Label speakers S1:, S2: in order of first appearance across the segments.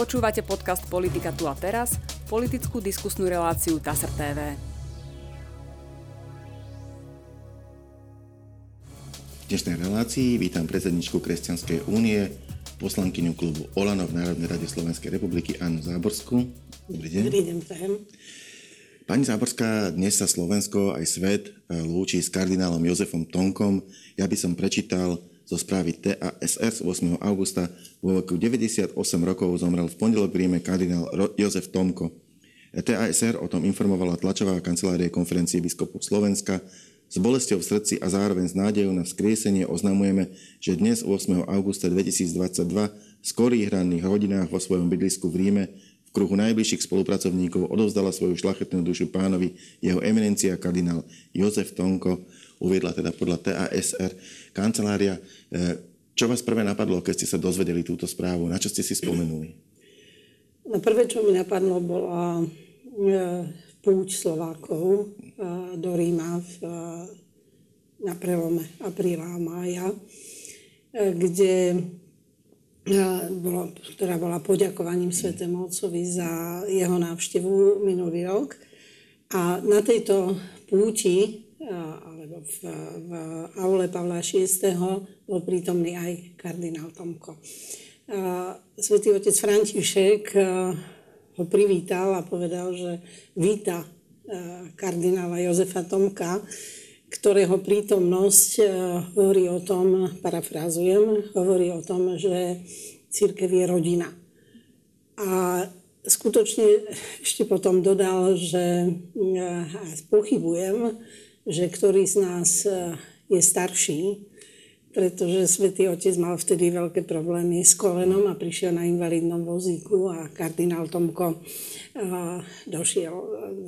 S1: Počúvate podcast Politika tu a teraz, politickú diskusnú reláciu TASR TV.
S2: V dnešnej relácii vítam predsedničku Kresťanskej únie, poslankyňu klubu Olano v Národnej rade Slovenskej republiky Annu Záborskú.
S3: Dobrý deň. Dobrý deň, prajem.
S2: Pani Záborská, dnes sa Slovensko aj svet eh, lúči s kardinálom Jozefom Tonkom. Ja by som prečítal zo správy TASS 8. augusta vo veku 98 rokov zomrel v pondelok v Ríme kardinál Jozef Tomko. TASR o tom informovala tlačová kancelária konferencie biskupov Slovenska. S bolestou v srdci a zároveň s nádejou na vzkriesenie oznamujeme, že dnes 8. augusta 2022 v skorých ranných hodinách vo svojom bydlisku v Ríme kruhu najbližších spolupracovníkov odovzdala svoju šlachetnú dušu pánovi jeho eminencia kardinál Jozef Tonko, uviedla teda podľa TASR kancelária. E, čo vás prvé napadlo, keď ste sa dozvedeli túto správu? Na čo ste si spomenuli?
S3: No prvé, čo mi napadlo, bola e, púť Slovákov e, do Ríma v, na prelome apríla a mája, kde bolo, ktorá bola poďakovaním Svetému Otcovi za jeho návštevu minulý rok. A na tejto púti alebo v, v aule Pavla VI. bol prítomný aj kardinál Tomko. Svetý otec František ho privítal a povedal, že víta kardinála Jozefa Tomka, ktorého prítomnosť hovorí o tom, parafrázujem, hovorí o tom, že církev je rodina. A skutočne ešte potom dodal, že pochybujem, že ktorý z nás e, je starší, pretože svätý Otec mal vtedy veľké problémy s kolenom a prišiel na invalidnom vozíku a kardinál Tomko e, došiel,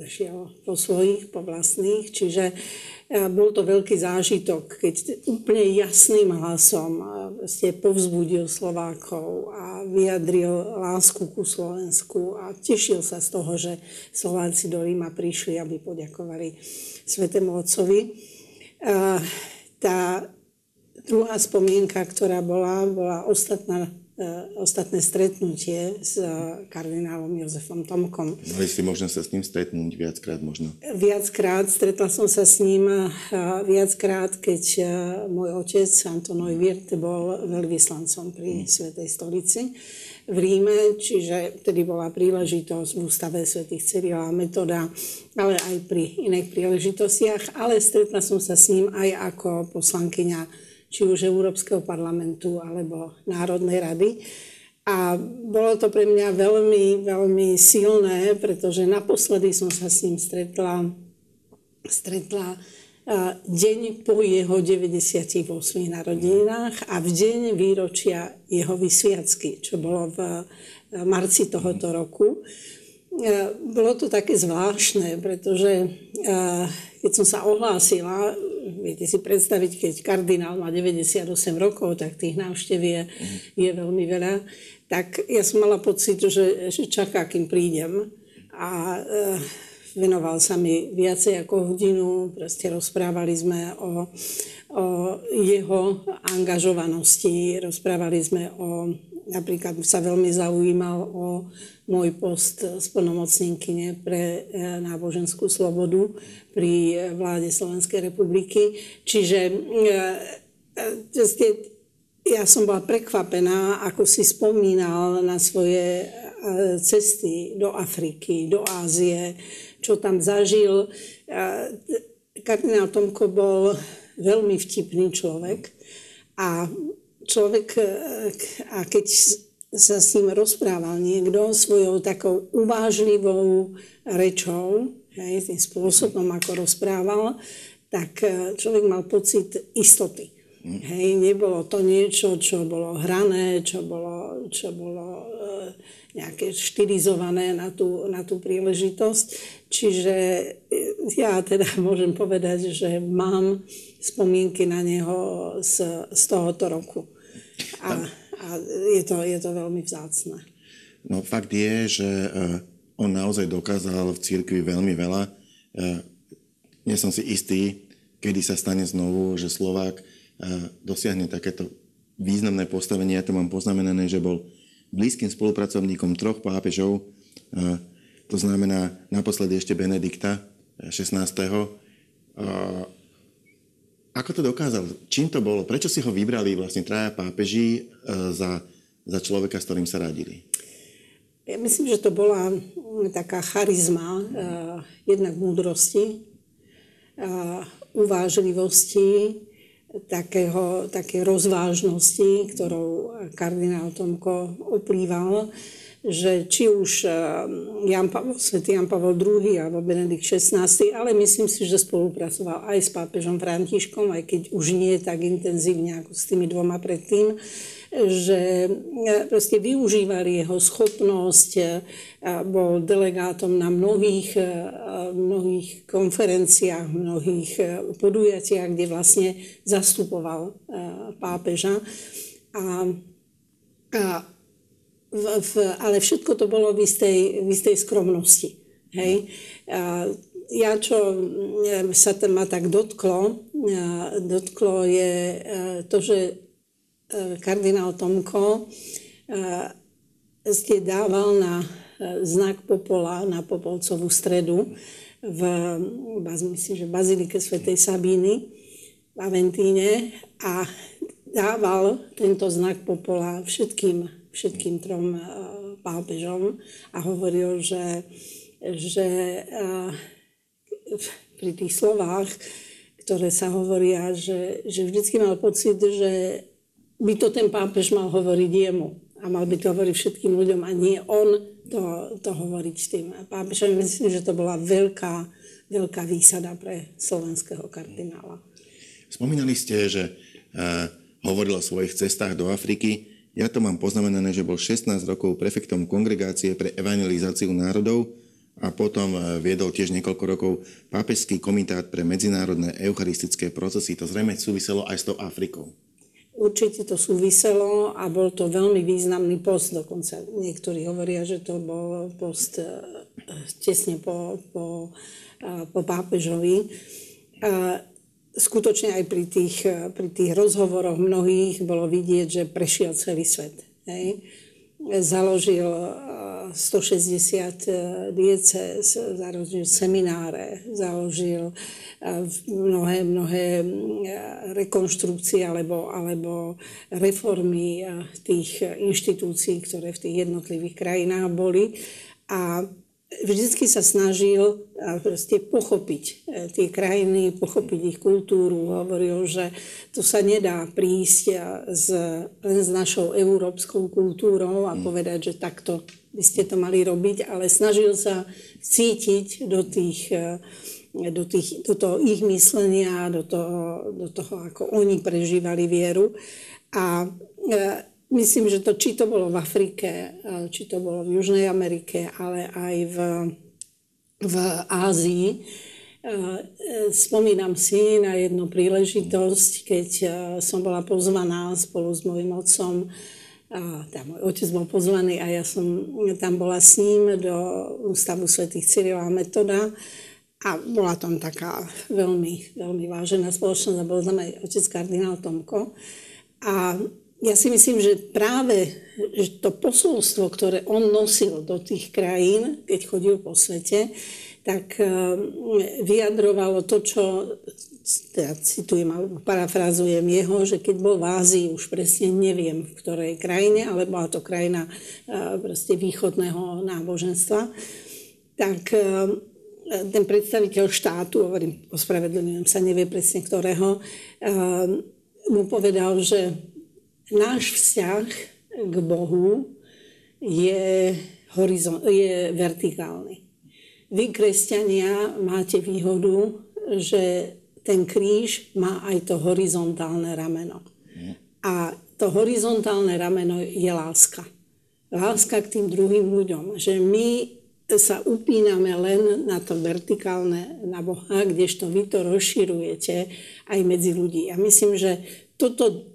S3: došiel po svojich, po vlastných. Čiže e, bol to veľký zážitok, keď úplne jasným hlasom ste povzbudil Slovákov a vyjadril lásku ku Slovensku a tešil sa z toho, že Slováci do Ríma prišli, aby poďakovali Svetému Otcovi. Tá druhá spomienka, ktorá bola, bola ostatná e, ostatné stretnutie s kardinálom Jozefom Tomkom.
S2: Mali ste možno sa s ním stretnúť viackrát možno?
S3: Viackrát. Stretla som sa s ním viackrát, keď e, môj otec Antonoj Virte bol veľvyslancom pri mm. Svetej stolici v Ríme, čiže vtedy bola príležitosť v ústave svätých Cyrila Metoda, ale aj pri iných príležitostiach, ale stretla som sa s ním aj ako poslankyňa či už Európskeho parlamentu alebo Národnej rady. A bolo to pre mňa veľmi, veľmi silné, pretože naposledy som sa s ním stretla, stretla deň po jeho 98 narodinách a v deň výročia jeho vysviacky, čo bolo v marci tohoto roku. Bolo to také zvláštne, pretože keď som sa ohlásila, viete si predstaviť, keď kardinál má 98 rokov, tak tých návštev je, je veľmi veľa, tak ja som mala pocit, že, že čaká, kým prídem. A venoval sa mi viacej ako hodinu, proste rozprávali sme o, o jeho angažovanosti, rozprávali sme o, napríklad sa veľmi zaujímal o môj post splnomocnenkyne pre e, náboženskú slobodu pri vláde Slovenskej republiky. Čiže e, e, ja som bola prekvapená, ako si spomínal na svoje cesty do Afriky, do Ázie, čo tam zažil. Kardinál Tomko bol veľmi vtipný človek a človek, a keď sa s ním rozprával niekto svojou takou uvážlivou rečou, hej, tým spôsobom, ako rozprával, tak e, človek mal pocit istoty. Hej, nebolo to niečo, čo bolo hrané, čo bolo, čo bolo e, nejaké štilizované na tú, na tú príležitosť. Čiže e, ja teda môžem povedať, že mám spomienky na neho z, z tohoto roku. A, a je, to, je to veľmi vzácne.
S2: No fakt je, že e, on naozaj dokázal v církvi veľmi veľa. Nie som si istý, kedy sa stane znovu, že Slovák dosiahne takéto významné postavenie. Ja to mám poznamenané, že bol blízkym spolupracovníkom troch pápežov, to znamená naposledy ešte Benedikta 16. Ako to dokázal? Čím to bolo? Prečo si ho vybrali vlastne traja pápeži za, za človeka, s ktorým sa radili?
S3: Ja myslím, že to bola taká charizma, jednak múdrosti, uvážlivosti, takého, také rozvážnosti, ktorou kardinál Tomko oplýval, že či už eh, Jan Pavel, svätý Jan Pavel II alebo Benedikt XVI, ale myslím si, že spolupracoval aj s pápežom Františkom, aj keď už nie tak intenzívne ako s tými dvoma predtým, že eh, proste využívali jeho schopnosť, eh, bol delegátom na mnohých, mnohých konferenciách, mnohých podujatiach, kde vlastne zastupoval pápeža. A, a v, v, ale všetko to bolo v istej, v istej skromnosti. Hej? A ja, čo sa ma tak dotklo, dotklo je to, že E, kardinál Tomko e, ste dával na e, znak popola, na Popolcovú stredu v, myslím, že Bazilike svätej Sabíny v Aventíne a dával tento znak popola všetkým, všetkým trom pápežom a hovoril, že, že pri tých slovách, ktoré sa hovoria, že, že vždycky mal pocit, že by to ten pápež mal hovoriť jemu. A mal by to hovoriť všetkým ľuďom a nie on to, to hovoriť tým pápežom. Myslím, že to bola veľká, veľká výsada pre slovenského kardinála.
S2: Spomínali ste, že uh, hovoril o svojich cestách do Afriky. Ja to mám poznamenané, že bol 16 rokov prefektom kongregácie pre evangelizáciu národov a potom uh, viedol tiež niekoľko rokov pápežský komitát pre medzinárodné eucharistické procesy. To zrejme súviselo aj s tou Afrikou.
S3: Určite to súviselo a bol to veľmi významný post. Dokonca niektorí hovoria, že to bol post e, tesne po, po, e, po pápežovi. Skutočne aj pri tých, e, pri tých rozhovoroch mnohých bolo vidieť, že prešiel celý svet. Hej. Založil 160 diecez, založil semináre, založil mnohé, mnohé rekonštrukcie alebo, alebo reformy tých inštitúcií, ktoré v tých jednotlivých krajinách boli. A vždycky sa snažil proste pochopiť e, tie krajiny, pochopiť ich kultúru. Hovoril, že to sa nedá prísť s, len s našou európskou kultúrou a mm. povedať, že takto by ste to mali robiť, ale snažil sa cítiť do tých e, do, tých, do toho ich myslenia, do toho, do toho, ako oni prežívali vieru. A e, myslím, že to, či to bolo v Afrike, e, či to bolo v Južnej Amerike, ale aj v, v Ázii, e, spomínam si na jednu príležitosť, keď som bola pozvaná spolu s mojim otcom a tam môj otec bol pozvaný a ja som tam bola s ním do Ústavu svätých Cyrila a Metoda a bola tam taká veľmi, veľmi vážená spoločnosť a bol tam aj otec kardinál Tomko. A ja si myslím, že práve to posolstvo, ktoré on nosil do tých krajín, keď chodil po svete, tak eh, vyjadrovalo to, čo, teda citujem alebo parafrazujem jeho, že keď bol v Ázii, už presne neviem v ktorej krajine, ale bola to krajina eh, proste východného náboženstva, tak eh, ten predstaviteľ štátu, hovorím, ospravedlňujem sa, nevie presne ktorého, mu povedal, že náš vzťah k Bohu je, horizon, je vertikálny. Vy, kresťania, máte výhodu, že ten kríž má aj to horizontálne rameno. A to horizontálne rameno je láska. Láska k tým druhým ľuďom. Že my sa upíname len na to vertikálne, na Boha, kdežto vy to rozširujete aj medzi ľudí. Ja myslím, že toto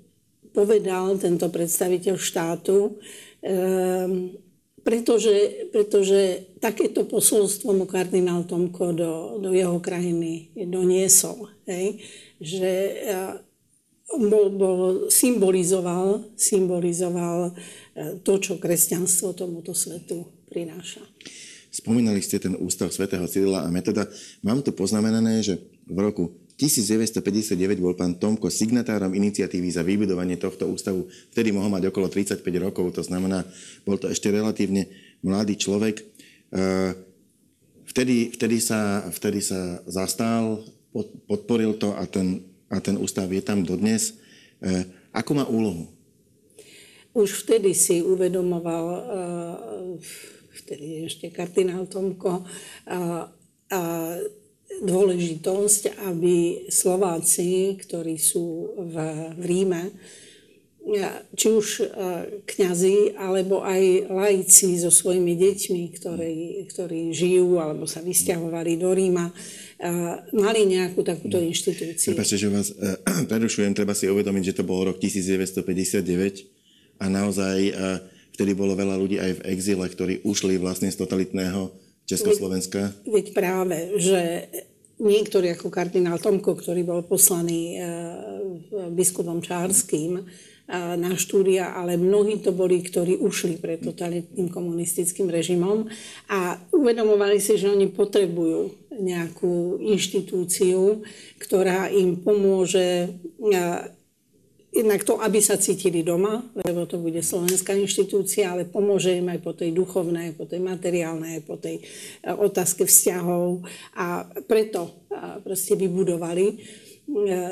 S3: povedal tento predstaviteľ štátu, um, pretože, pretože takéto posolstvo mu kardinál Tomko do, do jeho krajiny doniesol. Hej? Že bol, bol, symbolizoval, symbolizoval to, čo kresťanstvo tomuto svetu prináša.
S2: Spomínali ste ten ústav svätého Cyrila a Metoda. Mám tu poznamenané, že v roku 1959 bol pán Tomko signatárom iniciatívy za vybudovanie tohto ústavu. Vtedy mohol mať okolo 35 rokov, to znamená, bol to ešte relatívne mladý človek. E, vtedy, vtedy, sa, vtedy sa zastal, podporil to a ten, a ten ústav je tam dodnes. E, akú má úlohu?
S3: Už vtedy si uvedomoval, e, vtedy ešte kardinál Tomko, dôležitosť, aby Slováci, ktorí sú v, v Ríme, či už e, kňazi, alebo aj laici so svojimi deťmi, ktorí, ktorí žijú alebo sa vysťahovali do Ríma, e, mali nejakú takúto inštitúciu.
S2: Prepačte, že vás uh, prerušujem, treba si uvedomiť, že to bol rok 1959 a naozaj vtedy bolo veľa ľudí aj v exile, ktorí ušli vlastne z totalitného Československa?
S3: Veď, veď práve, že niektorí ako kardinál Tomko, ktorý bol poslaný e, biskupom Čárským e, na štúdia, ale mnohí to boli, ktorí ušli pred totalitným komunistickým režimom a uvedomovali si, že oni potrebujú nejakú inštitúciu, ktorá im pomôže e, jednak to, aby sa cítili doma, lebo to bude slovenská inštitúcia, ale pomôže im aj po tej duchovnej, po tej materiálnej, po tej e, otázke vzťahov. A preto e, proste vybudovali e,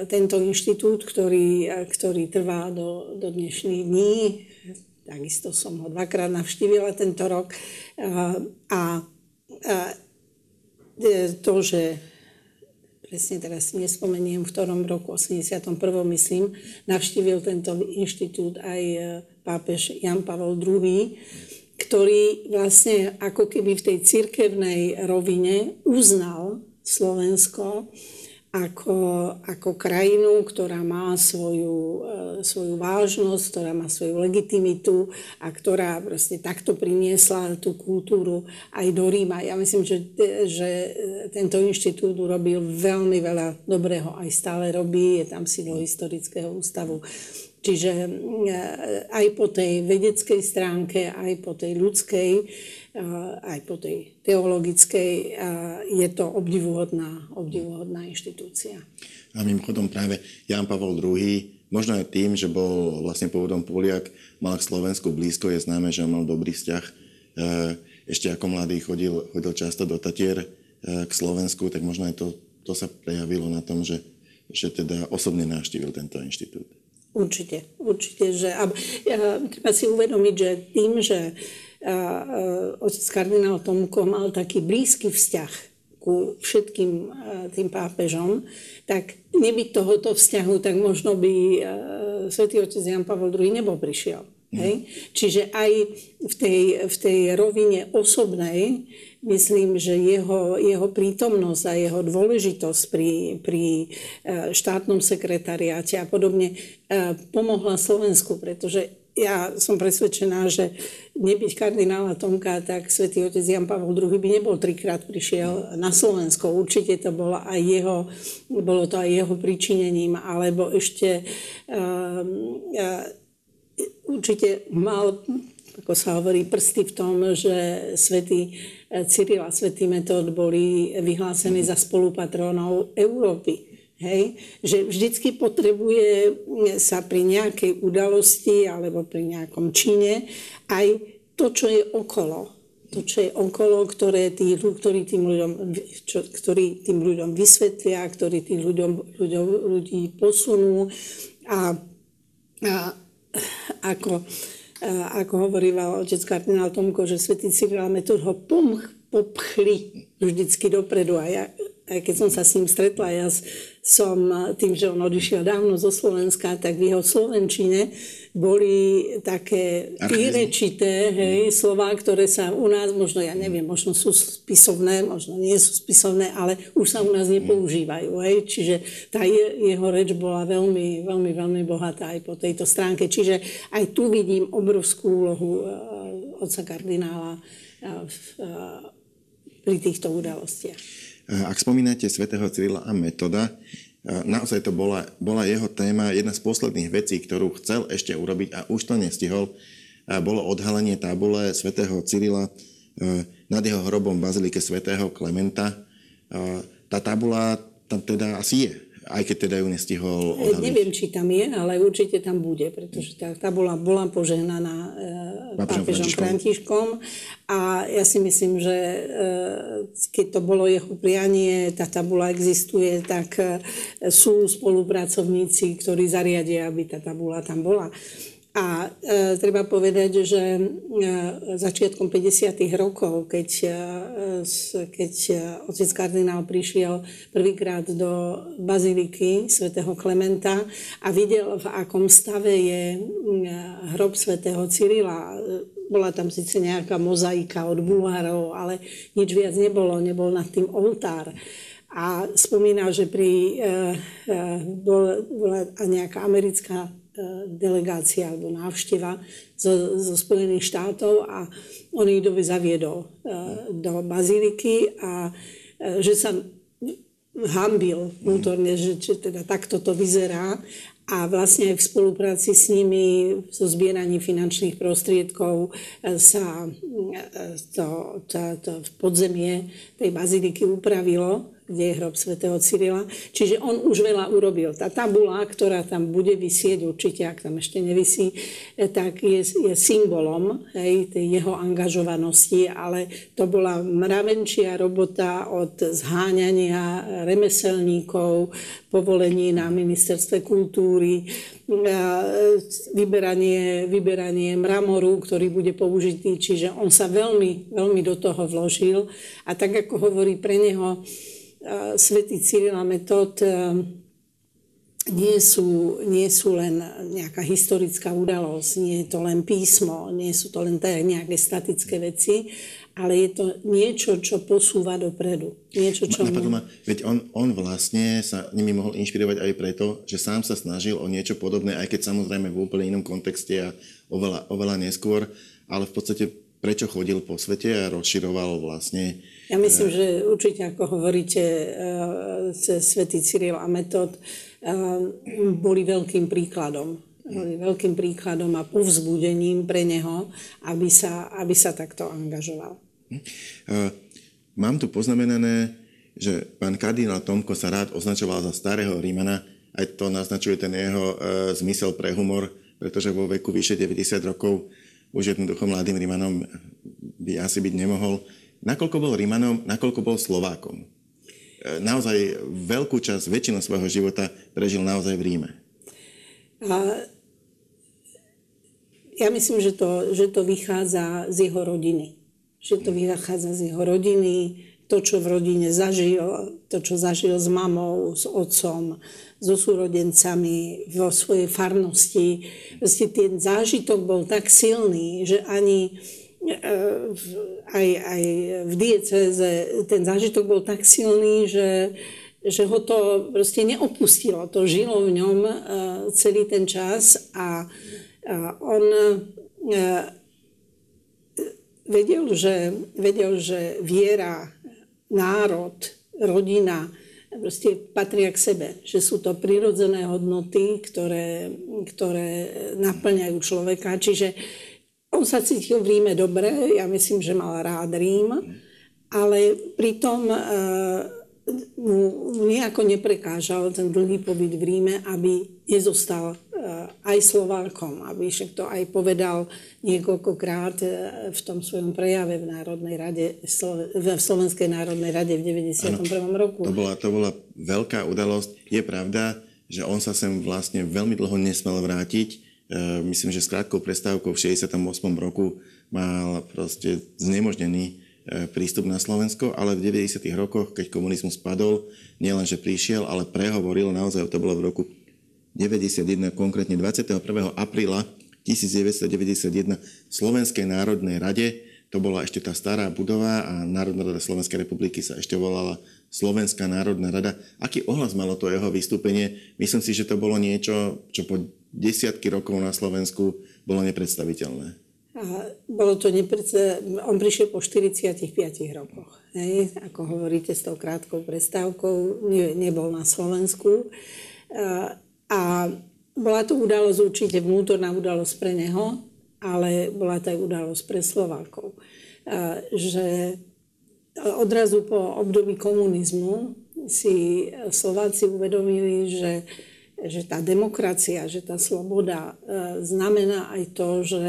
S3: tento inštitút, ktorý, ktorý trvá do, do dnešných dní. Takisto som ho dvakrát navštívila tento rok. A, a to, že presne teraz si nespomeniem, v ktorom roku, 81. myslím, navštívil tento inštitút aj e, pápež Jan Pavel II, ktorý vlastne ako keby v tej cirkevnej rovine uznal Slovensko ako, ako krajinu, ktorá má svoju, e, svoju vážnosť, ktorá má svoju legitimitu a ktorá proste takto priniesla tú kultúru aj do Ríma. Ja myslím, že, že tento inštitút urobil veľmi veľa dobrého, aj stále robí, je tam sídlo historického ústavu. Čiže e, aj po tej vedeckej stránke, aj po tej ľudskej, aj po tej teologickej, je to obdivuhodná, obdivuhodná inštitúcia.
S2: A mimochodom práve Jan Pavol II, možno aj tým, že bol vlastne pôvodom Poliak, mal k Slovensku blízko, je známe, že mal dobrý vzťah. E, ešte ako mladý chodil, chodil často do Tatier e, k Slovensku, tak možno aj to, to sa prejavilo na tom, že, že teda osobne navštívil tento inštitút.
S3: Určite, určite. Že, a, a, treba si uvedomiť, že tým, že otec kardinál Tomko mal taký blízky vzťah ku všetkým tým pápežom, tak nebyť tohoto vzťahu, tak možno by svätý otec Jan Pavel II nebol prišiel. Mm. Hej? Čiže aj v tej, v tej rovine osobnej myslím, že jeho, jeho prítomnosť a jeho dôležitosť pri, pri štátnom sekretariáte a podobne pomohla Slovensku, pretože ja som presvedčená, že nebyť kardinála Tomka, tak svätý otec Jan Pavel II by nebol trikrát prišiel na Slovensko. Určite to bolo aj jeho, bolo to aj jeho pričinením, alebo ešte um, uh, určite mal, ako sa hovorí, prsty v tom, že svätý Cyril a svätý Metod boli vyhlásení za spolupatrónov Európy. Hej? Že vždycky potrebuje sa pri nejakej udalosti alebo pri nejakom čine aj to, čo je okolo. To, čo je okolo, ktoré tí, ktorý tým ľuďom, čo, ktorý tým ľuďom vysvetlia, ktorý tým ľuďom, ľuďom, ľudí posunú. A, a ako, a, ako hovoril otec kardinál Tomko, že svätý Cyril Metod ho pomch, popchli vždycky dopredu. A ja, aj keď som sa s ním stretla, ja som tým, že on odišiel dávno zo Slovenska, tak v jeho Slovenčine boli také vyrečité hej, slová, ktoré sa u nás, možno ja neviem, možno sú spisovné, možno nie sú spisovné, ale už sa u nás nepoužívajú. Hej. Čiže tá je, jeho reč bola veľmi, veľmi, veľmi bohatá aj po tejto stránke. Čiže aj tu vidím obrovskú úlohu uh, otca kardinála uh, uh, pri týchto udalostiach.
S2: Ak spomínate svätého Cyrila a Metoda, naozaj to bola, bola jeho téma, jedna z posledných vecí, ktorú chcel ešte urobiť a už to nestihol, bolo odhalenie tabule svätého Cyrila nad jeho hrobom v bazilike svätého Klementa. Tá tabula tam teda asi je aj keď teda ju nestihol
S3: odhaliť. Neviem, či tam je, ale určite tam bude, pretože tá, tá bola, bola požehnaná e, pápežom Františkom a ja si myslím, že e, keď to bolo jeho prianie, tá tabula existuje, tak e, sú spolupracovníci, ktorí zariadia, aby tá tabula tam bola. A e, treba povedať, že e, začiatkom 50. rokov, keď, e, keď e, otec kardinál prišiel prvýkrát do baziliky svätého Klementa a videl, v akom stave je e, hrob svätého Cyrila, bola tam síce nejaká mozaika od bulhárov, ale nič viac nebolo, nebol nad tým oltár. A spomínal, že pri, e, e, bola nejaká americká delegácia alebo návšteva zo, zo Spojených štátov a on ich dobe zaviedol e, do baziliky a e, že sa hambil vnútorne, že, že teda takto to vyzerá a vlastne aj v spolupráci s nimi so zbieraním finančných prostriedkov sa to, to, to podzemie tej baziliky upravilo kde je hrob svätého Cyrila. Čiže on už veľa urobil. Tá tabula, ktorá tam bude vysieť, určite, ak tam ešte nevisí, eh, tak je, je symbolom hej, tej jeho angažovanosti, ale to bola mravenčia robota od zháňania remeselníkov, povolení na ministerstve kultúry, vyberanie, vyberanie mramoru, ktorý bude použitý. Čiže on sa veľmi, veľmi do toho vložil. A tak, ako hovorí pre neho svätý Cyril a Metod nie sú, nie sú len nejaká historická udalosť, nie je to len písmo, nie sú to len nejaké statické veci, ale je to niečo, čo posúva dopredu. Niečo, čo...
S2: Napadlo ma, veď on, on vlastne sa nimi mohol inšpirovať aj preto, že sám sa snažil o niečo podobné, aj keď samozrejme v úplne inom kontexte a oveľa, oveľa neskôr, ale v podstate prečo chodil po svete a rozširoval vlastne
S3: ja myslím, že určite, ako hovoríte, cez Svetý Cyril a Metod boli veľkým príkladom. Boli veľkým príkladom a povzbudením pre neho, aby sa, aby sa takto angažoval. Hm.
S2: Mám tu poznamenané, že pán kardinál Tomko sa rád označoval za starého Rímana, aj to naznačuje ten jeho e, zmysel pre humor, pretože vo veku vyše 90 rokov už jednoducho mladým Rímanom by asi byť nemohol nakoľko bol Rímanom, nakoľko bol Slovákom. E, naozaj veľkú časť, väčšinu svojho života prežil naozaj v Ríme. A
S3: ja myslím, že to, že to vychádza z jeho rodiny. Že to vychádza z jeho rodiny, to, čo v rodine zažil, to, čo zažil s mamou, s otcom, so súrodencami, vo svojej farnosti. Proste ten zážitok bol tak silný, že ani aj, aj v dieceze ten zážitok bol tak silný, že, že ho to proste neopustilo. To žilo v ňom e, celý ten čas a on e, vedel, že, vedel, že viera, národ, rodina proste patria k sebe. Že sú to prirodzené hodnoty, ktoré, ktoré naplňajú človeka. Čiže on sa cítil v Ríme dobre, ja myslím, že mal rád Rím, ale pritom e, mu nejako neprekážal ten dlhý pobyt v Ríme, aby nezostal e, aj Slovákom, aby však to aj povedal niekoľkokrát e, v tom svojom prejave v Národnej rade, v Slovenskej národnej rade v 91. Ano, roku.
S2: To bola, to bola veľká udalosť. Je pravda, že on sa sem vlastne veľmi dlho nesmel vrátiť, myslím, že s krátkou prestávkou v 68. roku mal proste znemožnený e, prístup na Slovensko, ale v 90. rokoch, keď komunizmus spadol, nielenže prišiel, ale prehovoril, naozaj to bolo v roku 91, konkrétne 21. apríla 1991 v Slovenskej národnej rade, to bola ešte tá stará budova a Národná rada Slovenskej republiky sa ešte volala Slovenská národná rada. Aký ohlas malo to jeho vystúpenie? Myslím si, že to bolo niečo, čo po desiatky rokov na Slovensku bolo nepredstaviteľné.
S3: A bolo to neprece... On prišiel po 45 rokoch. Hej? Ako hovoríte s tou krátkou prestávkou, ne, nebol na Slovensku. A, a bola to udalosť určite vnútorná udalosť pre neho, ale bola to aj udalosť pre Slovákov. A, že odrazu po období komunizmu si Slováci uvedomili, že že tá demokracia, že tá sloboda e, znamená aj to, že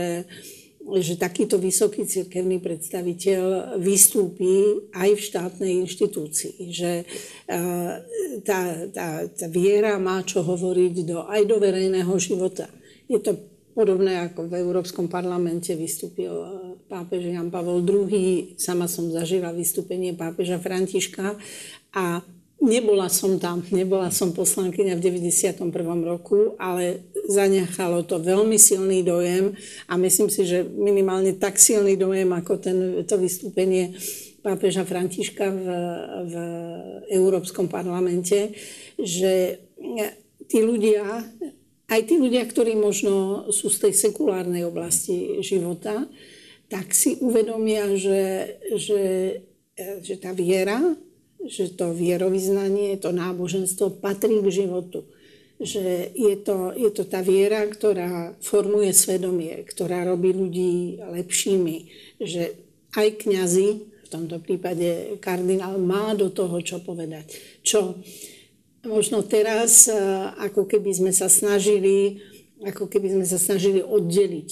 S3: že takýto vysoký cirkevný predstaviteľ vystúpi aj v štátnej inštitúcii. Že e, tá, tá, tá viera má čo hovoriť do, aj do verejného života. Je to podobné ako v Európskom parlamente vystúpil e, pápež Jan Pavel II. Sama som zažila vystúpenie pápeža Františka a Nebola som tam, nebola som poslankyňa v 91. roku, ale zanechalo to veľmi silný dojem a myslím si, že minimálne tak silný dojem ako ten, to vystúpenie pápeža Františka v, v Európskom parlamente, že tí ľudia, aj tí ľudia, ktorí možno sú z tej sekulárnej oblasti života, tak si uvedomia, že, že, že tá viera že to vierovýznanie, to náboženstvo patrí k životu. Že je to, je to tá viera, ktorá formuje svedomie, ktorá robí ľudí lepšími. Že aj kňazi, v tomto prípade kardinál, má do toho čo povedať. Čo možno teraz, ako keby sme sa snažili ako keby sme sa snažili oddeliť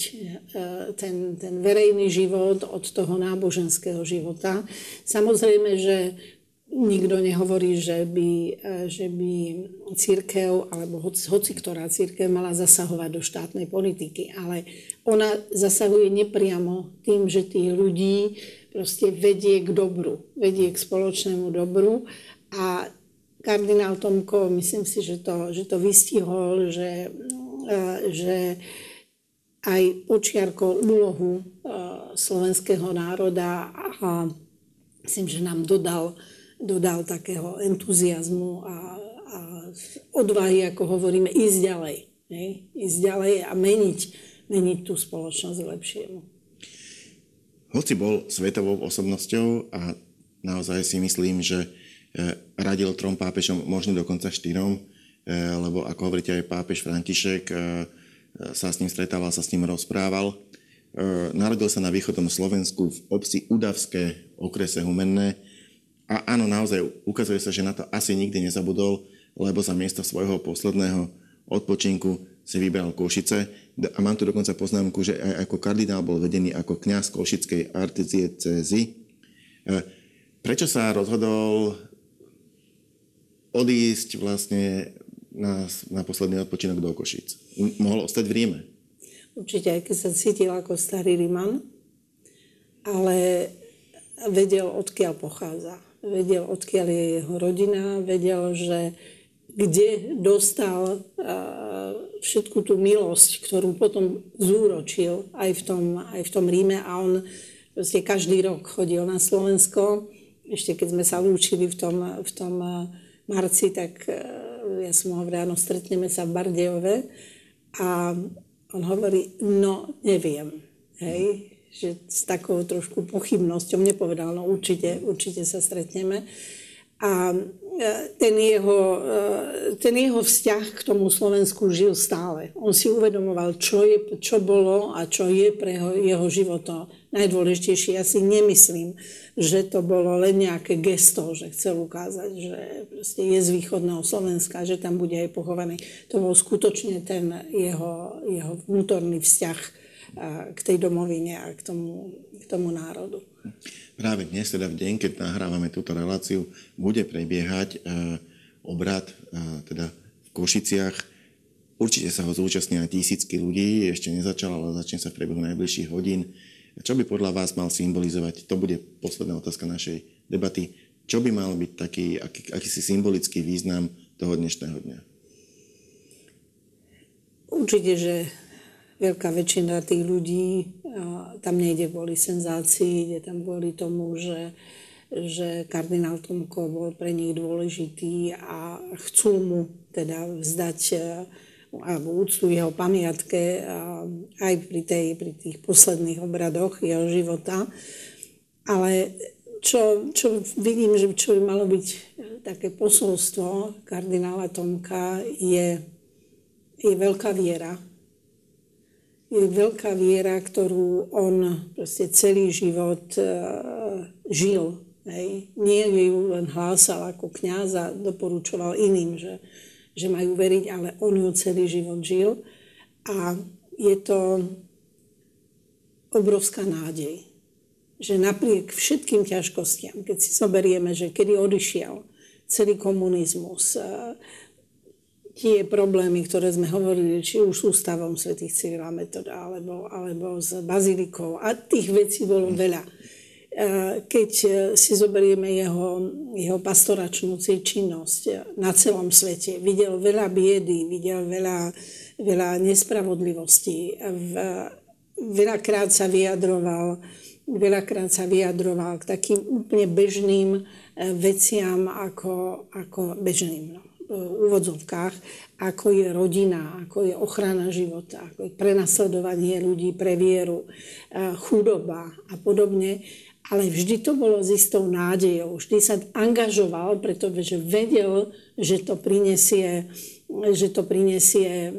S3: ten, ten verejný život od toho náboženského života. Samozrejme, že nikto nehovorí, že by, e, že by církev, alebo hoci, hoci ktorá církev mala zasahovať do štátnej politiky, ale ona zasahuje nepriamo tým, že tých ľudí proste vedie k dobru, vedie k spoločnému dobru. A kardinál Tomko, myslím si, že to, že to vystihol, že, e, že aj počiarkol úlohu e, slovenského národa a myslím, že nám dodal dodal takého entuziasmu a, a odvahy, ako hovoríme, ísť ďalej. Ne? Ísť ďalej a meniť, meniť tú spoločnosť lepšiemu.
S2: Hoci bol svetovou osobnosťou a naozaj si myslím, že e, radil trom pápežom, možno dokonca štyrom, e, lebo ako hovoríte aj pápež František e, sa s ním stretával, sa s ním rozprával. Narodil sa na východnom Slovensku v obci Udavské, okrese Humenné, a áno, naozaj ukazuje sa, že na to asi nikdy nezabudol, lebo za miesto svojho posledného odpočinku si vybral Košice. A mám tu dokonca poznámku, že aj ako kardinál bol vedený ako kňaz Košickej arcidiecézy. E, prečo sa rozhodol odísť vlastne na, na posledný odpočinok do Košic? Mohol ostať v Ríme?
S3: Určite, aj keď sa cítil ako starý Riman, ale vedel, odkiaľ pochádza. Vedel, odkiaľ je jeho rodina, vedel, že kde dostal všetku tú milosť, ktorú potom zúročil aj v tom, aj v tom Ríme a on proste každý rok chodil na Slovensko. Ešte keď sme sa učili v tom, v tom marci, tak ja som hovorila, no stretneme sa v Bardejove a on hovorí, no neviem, hej, že s takou trošku pochybnosťou nepovedal, no určite, určite sa stretneme. A e, ten jeho, e, ten jeho vzťah k tomu Slovensku žil stále. On si uvedomoval, čo, je, čo bolo a čo je pre jeho, životo najdôležitejšie. Ja si nemyslím, že to bolo len nejaké gesto, že chcel ukázať, že je z východného Slovenska, že tam bude aj pochovaný. To bol skutočne ten jeho, jeho vnútorný vzťah k tej domovine a k tomu, k tomu národu.
S2: Práve dnes, teda v deň, keď nahrávame túto reláciu, bude prebiehať e, obrad e, teda v Košiciach. Určite sa ho zúčastnia tisícky ľudí, ešte nezačal, ale začne sa v priebehu najbližších hodín. Čo by podľa vás mal symbolizovať? To bude posledná otázka našej debaty. Čo by mal byť taký, aký, akýsi symbolický význam toho dnešného dňa?
S3: Určite, že veľká väčšina tých ľudí tam nejde kvôli senzácii, ide tam kvôli tomu, že, že kardinál Tomko bol pre nich dôležitý a chcú mu teda vzdať e, alebo úctu jeho pamiatke aj pri, tej, pri tých posledných obradoch jeho života. Ale čo, čo vidím, že čo by malo byť také posolstvo kardinála Tomka je, je veľká viera. Je veľká viera, ktorú on proste celý život uh, žil. Hej. Nie ju len hlásal ako kniaz a doporučoval iným, že, že majú veriť, ale on ju celý život žil. A je to obrovská nádej, že napriek všetkým ťažkostiam, keď si zoberieme, že kedy odišiel celý komunizmus, tie problémy, ktoré sme hovorili, či už s ústavom svätých Cyrila Metoda, alebo, alebo s bazilikou, a tých vecí bolo veľa keď e, si zoberieme jeho, jeho pastoračnú činnosť na celom svete. Videl veľa biedy, videl veľa, veľa nespravodlivostí. Veľakrát sa vyjadroval veľakrát sa vyjadroval k takým úplne bežným e, veciam ako, ako bežným no, úvodzovkách, ako je rodina, ako je ochrana života, ako je prenasledovanie ľudí pre vieru, e, chudoba a podobne ale vždy to bolo s istou nádejou. Vždy sa angažoval, pretože vedel, že to prinesie, že to prinesie e,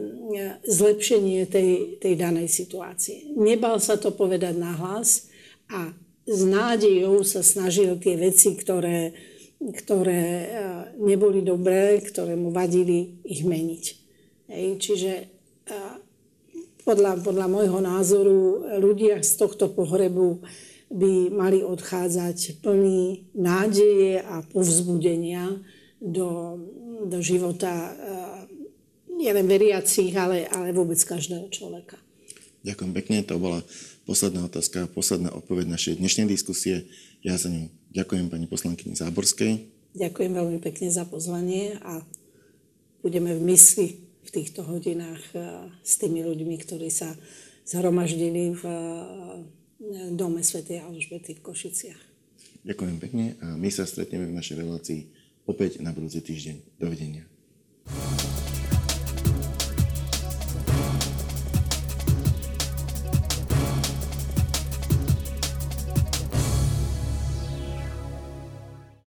S3: zlepšenie tej, tej danej situácie. Nebal sa to povedať nahlas a s nádejou sa snažil tie veci, ktoré, ktoré e, neboli dobré, ktoré mu vadili, ich meniť. Hej, čiže e, podľa, podľa môjho názoru ľudia z tohto pohrebu by mali odchádzať plný nádeje a povzbudenia do, do života eh, nielen veriacich, ale, ale vôbec každého človeka.
S2: Ďakujem pekne, to bola posledná otázka, posledná odpoveď našej dnešnej diskusie. Ja za ňu ďakujem pani poslankyni Záborskej.
S3: Ďakujem veľmi pekne za pozvanie a budeme v mysli v týchto hodinách eh, s tými ľuďmi, ktorí sa zhromaždili v dome Sv. Alžbety v Košiciach.
S2: Ďakujem pekne a my sa stretneme v našej relácii opäť na budúci týždeň. Dovidenia.